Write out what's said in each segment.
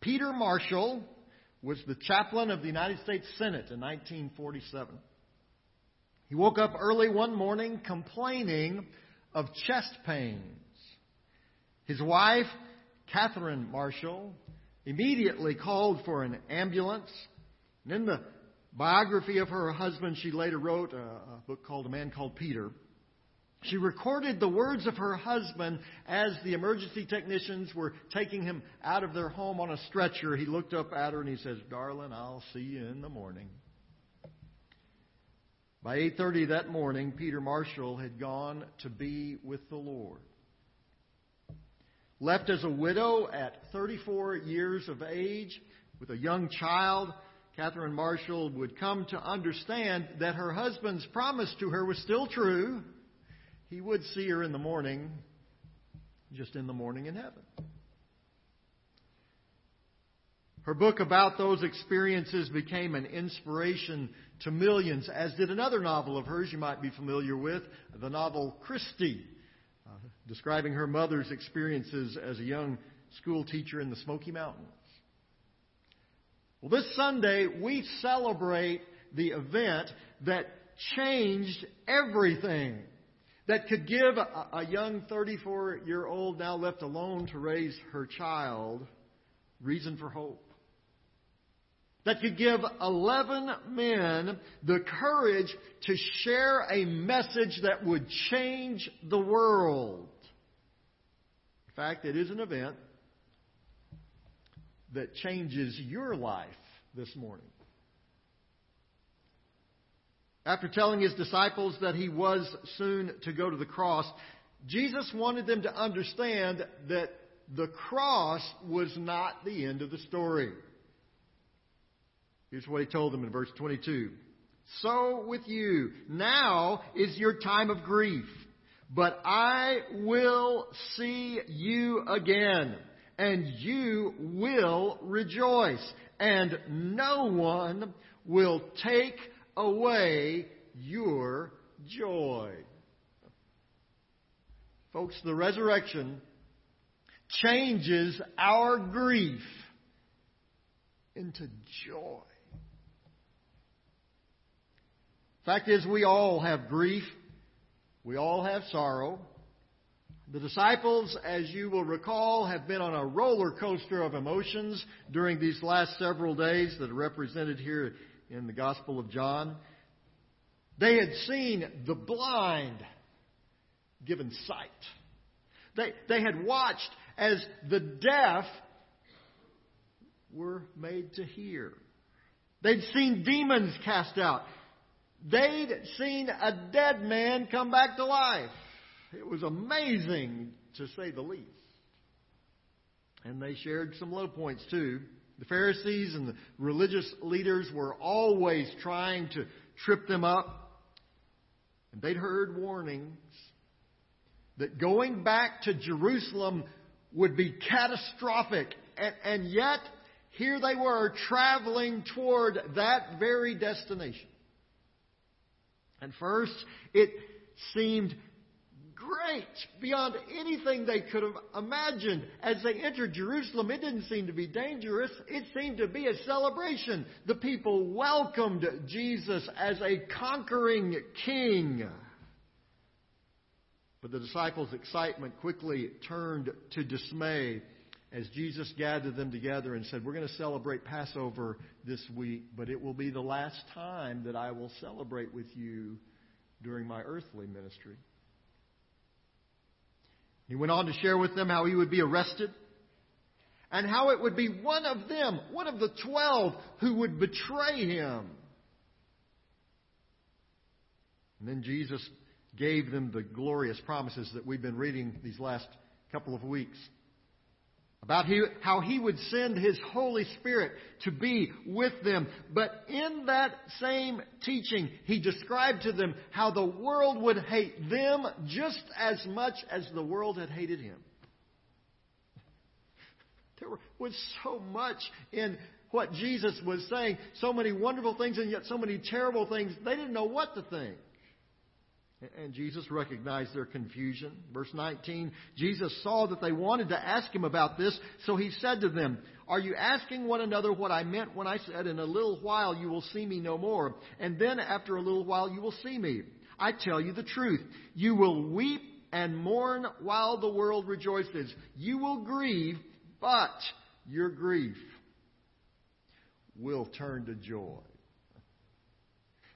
Peter Marshall was the chaplain of the United States Senate in 1947. He woke up early one morning complaining of chest pains. His wife, Catherine Marshall, immediately called for an ambulance. And in the biography of her husband, she later wrote a, book called A Man Called Peter. She recorded the words of her husband as the emergency technicians were taking him out of their home on a stretcher. He looked up at her and he says, "Darling, I'll see you in the morning." By 8:30 that morning, Peter Marshall had gone to be with the Lord. Left as a widow at 34 years of age with a young child, Catherine Marshall would come to understand that her husband's promise to her was still true he would see her in the morning, just in the morning in heaven. Her book about those experiences became an inspiration to millions, as did another novel of hers you might be familiar with, the novel Christy, uh, describing her mother's experiences as a young school teacher in the Smoky Mountains. Well, this Sunday we celebrate the event that changed everything that could give a, a young 34 year old now left alone to raise her child reason for hope. That could give 11 men the courage to share a message that would change the world. In fact, it is an event that changes your life this morning. After telling his disciples that he was soon to go to the cross, Jesus wanted them to understand that the cross was not the end of the story. Here's what he told them in verse 22. So with you, now is your time of grief, but I will see you again, and you will rejoice, and no one will take away your joy. Folks, the resurrection changes our grief into joy. Fact is, we all have grief. We all have sorrow. The disciples, as you will recall, have been on a roller coaster of emotions during these last several days that are represented here in the Gospel of John. They had seen the blind given sight. They, they had watched as the deaf were made to hear. They'd seen demons cast out. They'd seen a dead man come back to life. It was amazing, to say the least. And they shared some low points too. The Pharisees and the religious leaders were always trying to trip them up. And they'd heard warnings that going back to Jerusalem would be catastrophic. And, and yet, here they were traveling toward that very destination. And first, it seemed great beyond anything they could have imagined. As they entered Jerusalem, it didn't seem to be dangerous. It seemed to be a celebration. The people welcomed Jesus as a conquering king. But the disciples' excitement quickly turned to dismay as Jesus gathered them together and said, We're going to celebrate Passover this week, but it will be the last time that I will celebrate with you during my earthly ministry. He went on to share with them how he would be arrested and how it would be one of them, one of the twelve, who would betray him. And then Jesus gave them the glorious promises that we've been reading these last couple of weeks about how he would send his Holy Spirit to be with them. But in that same teaching, he described to them how the world would hate them just as much as the world had hated him. There was so much in what Jesus was saying, so many wonderful things and yet so many terrible things, they didn't know what to think. And Jesus recognized their confusion. Verse 19, Jesus saw that they wanted to ask him about this, so he said to them, Are you asking one another what I meant when I said, In a little while you will see me no more, and then after a little while you will see me? I tell you the truth. You will weep and mourn while the world rejoices. You will grieve, but your grief will turn to joy.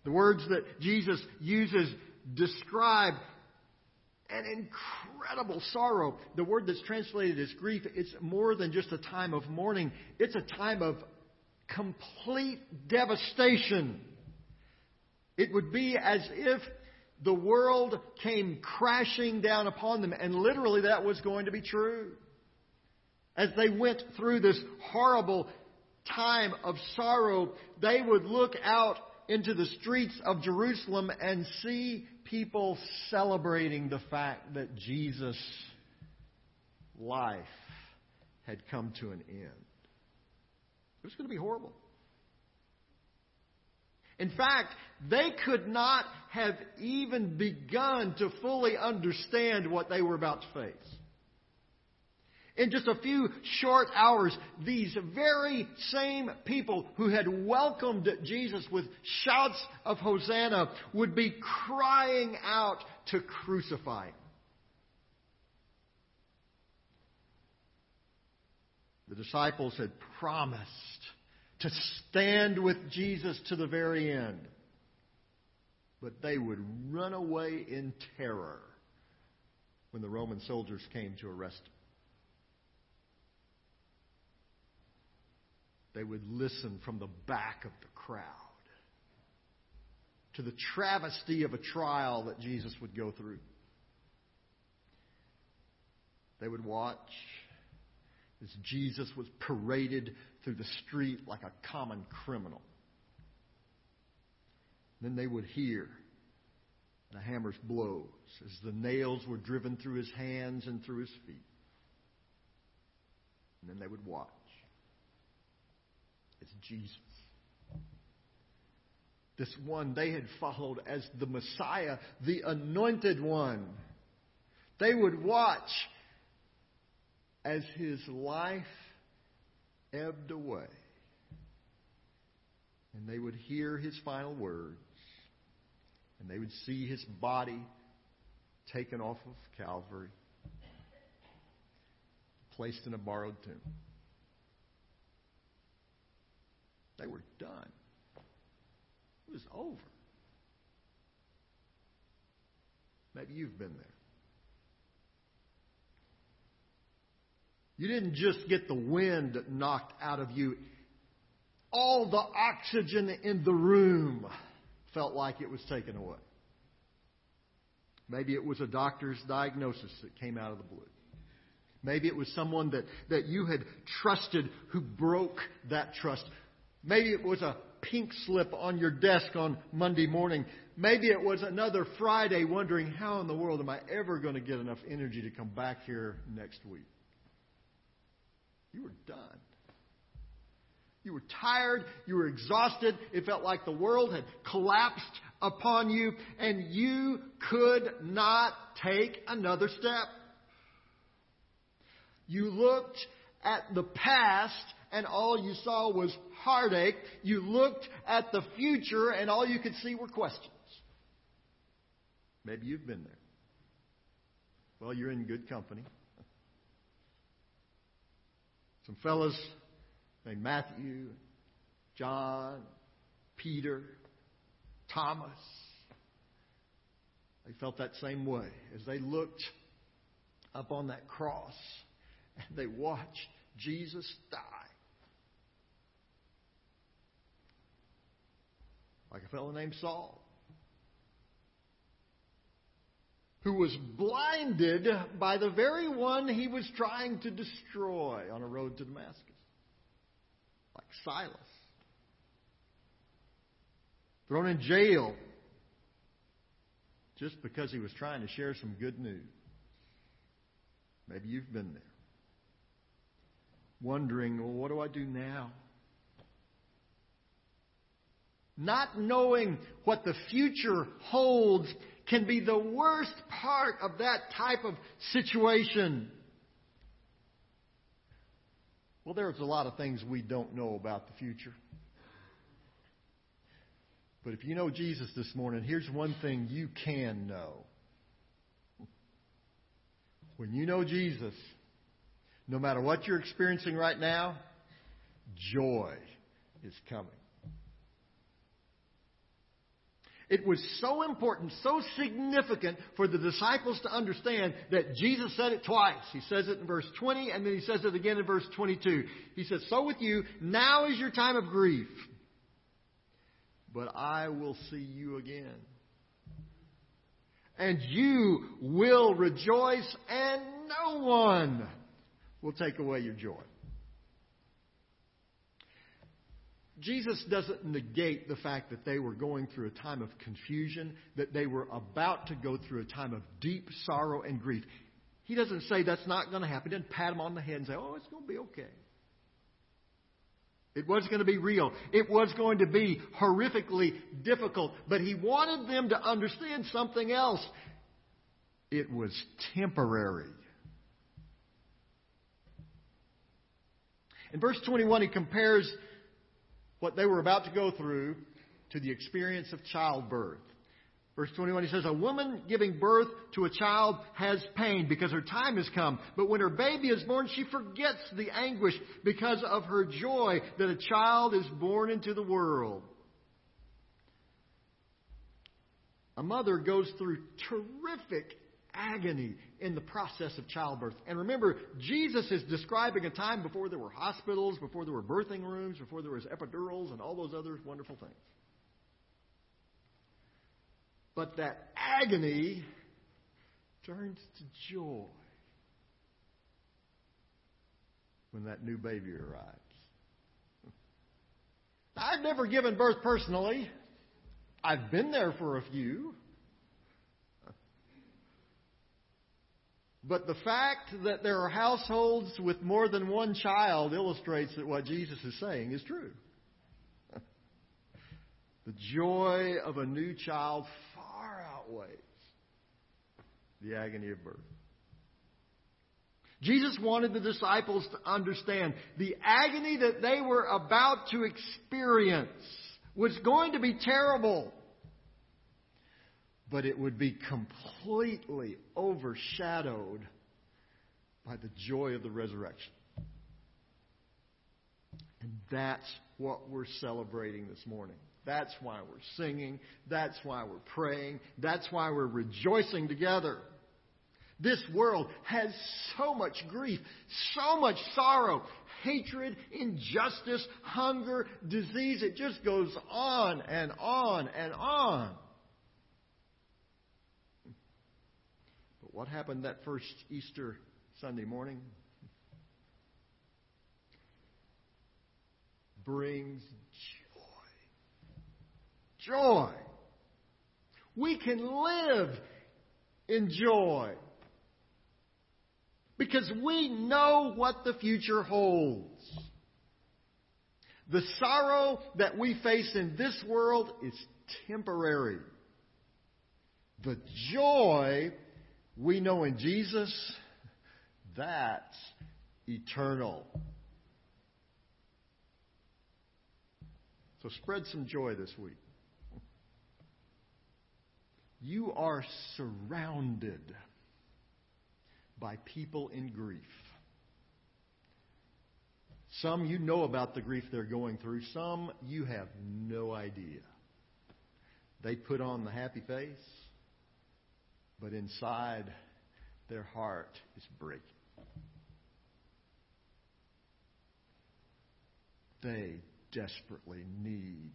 The words that Jesus uses describe an incredible sorrow. The word that's translated as grief, it's more than just a time of mourning, it's a time of complete devastation. It would be as if the world came crashing down upon them, and literally that was going to be true. As they went through this horrible time of sorrow, they would look out into the streets of Jerusalem and see people celebrating the fact that Jesus' life had come to an end. It was going to be horrible. In fact, they could not have even begun to fully understand what they were about to face. In just a few short hours, these very same people who had welcomed Jesus with shouts of Hosanna would be crying out to crucify him. The disciples had promised to stand with Jesus to the very end, but they would run away in terror when the Roman soldiers came to arrest him. They would listen from the back of the crowd to the travesty of a trial that Jesus would go through. They would watch as Jesus was paraded through the street like a common criminal. Then they would hear the hammer's blows as the nails were driven through his hands and through his feet. And then they would watch Jesus. This one they had followed as the Messiah, the anointed one. They would watch as his life ebbed away. And they would hear his final words. And they would see his body taken off of Calvary, placed in a borrowed tomb. They were done. It was over. Maybe you've been there. You didn't just get the wind knocked out of you. All the oxygen in the room felt like it was taken away. Maybe it was a doctor's diagnosis that came out of the blue. Maybe it was someone that, that you had trusted who broke that trust. Maybe it was a pink slip on your desk on Monday morning. Maybe it was another Friday wondering how in the world am I ever going to get enough energy to come back here next week. You were done. You were tired. You were exhausted. It felt like the world had collapsed upon you, and you could not take another step. You looked at the past and all you saw was heartache. You looked at the future and all you could see were questions. Maybe you've been there. Well, you're in good company. Some fellows named Matthew, John, Peter, Thomas. They felt that same way as they looked up on that cross and they watched Jesus die. Like a fellow named Saul, who was blinded by the very one he was trying to destroy on a road to Damascus. Like Silas. Thrown in jail just because he was trying to share some good news. Maybe you've been there wondering, well, what do I do now? Not knowing what the future holds can be the worst part of that type of situation. Well, there's a lot of things we don't know about the future. But if you know Jesus this morning, here's one thing you can know. When you know Jesus, no matter what you're experiencing right now, joy is coming. It was so important, so significant for the disciples to understand that Jesus said it twice. He says it in verse 20 and then he says it again in verse 22. He says, So with you, now is your time of grief, but I will see you again. And you will rejoice, and no one will take away your joy. Jesus doesn't negate the fact that they were going through a time of confusion, that they were about to go through a time of deep sorrow and grief. He doesn't say that's not going to happen. He doesn't pat them on the head and say, oh, it's going to be okay. It was going to be real. It was going to be horrifically difficult. But he wanted them to understand something else. It was temporary. In verse 21, he compares what they were about to go through to the experience of childbirth. Verse 21, he says, A woman giving birth to a child has pain because her time has come. But when her baby is born, she forgets the anguish because of her joy that a child is born into the world. A mother goes through terrific agony in the process of childbirth. And remember, Jesus is describing a time before there were hospitals, before there were birthing rooms, before there was epidurals and all those other wonderful things. But that agony turns to joy when that new baby arrives. I've never given birth personally. I've been there for a few. But the fact that there are households with more than one child illustrates that what Jesus is saying is true. the joy of a new child far outweighs the agony of birth. Jesus wanted the disciples to understand the agony that they were about to experience was going to be terrible but it would be completely overshadowed by the joy of the resurrection. And that's what we're celebrating this morning. That's why we're singing. That's why we're praying. That's why we're rejoicing together. This world has so much grief, so much sorrow, hatred, injustice, hunger, disease. It just goes on and on and on. What happened that first Easter Sunday morning? Brings joy. Joy. We can live in joy because we know what the future holds. The sorrow that we face in this world is temporary. The joy we know in Jesus, that's eternal. So spread some joy this week. You are surrounded by people in grief. Some you know about the grief they're going through, some you have no idea. They put on the happy face but inside their heart is breaking. They desperately need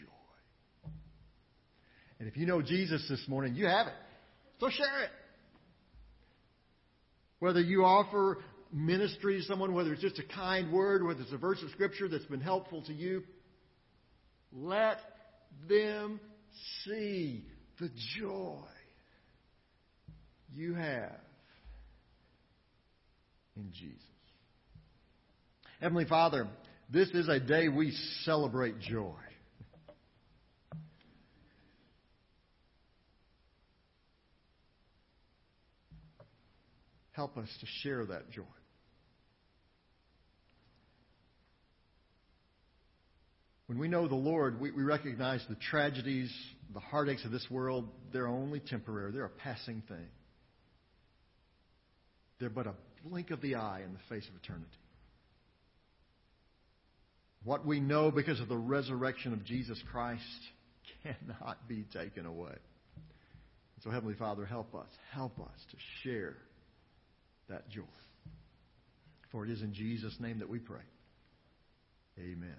joy. And if you know Jesus this morning, you have it. So share it. Whether you offer ministry to someone, whether it's just a kind word, whether it's a verse of Scripture that's been helpful to you, let them see the joy you have in Jesus. Heavenly Father, this is a day we celebrate joy. Help us to share that joy. When we know the Lord, we, we, recognize the tragedies, the heartaches of this world, they're only temporary, they're a passing thing. They're but a blink of the eye in the face of eternity. What we know because of the resurrection of Jesus Christ cannot be taken away. So, Heavenly Father, help us. Help us to share that joy. For it is in Jesus' name that we pray. Amen.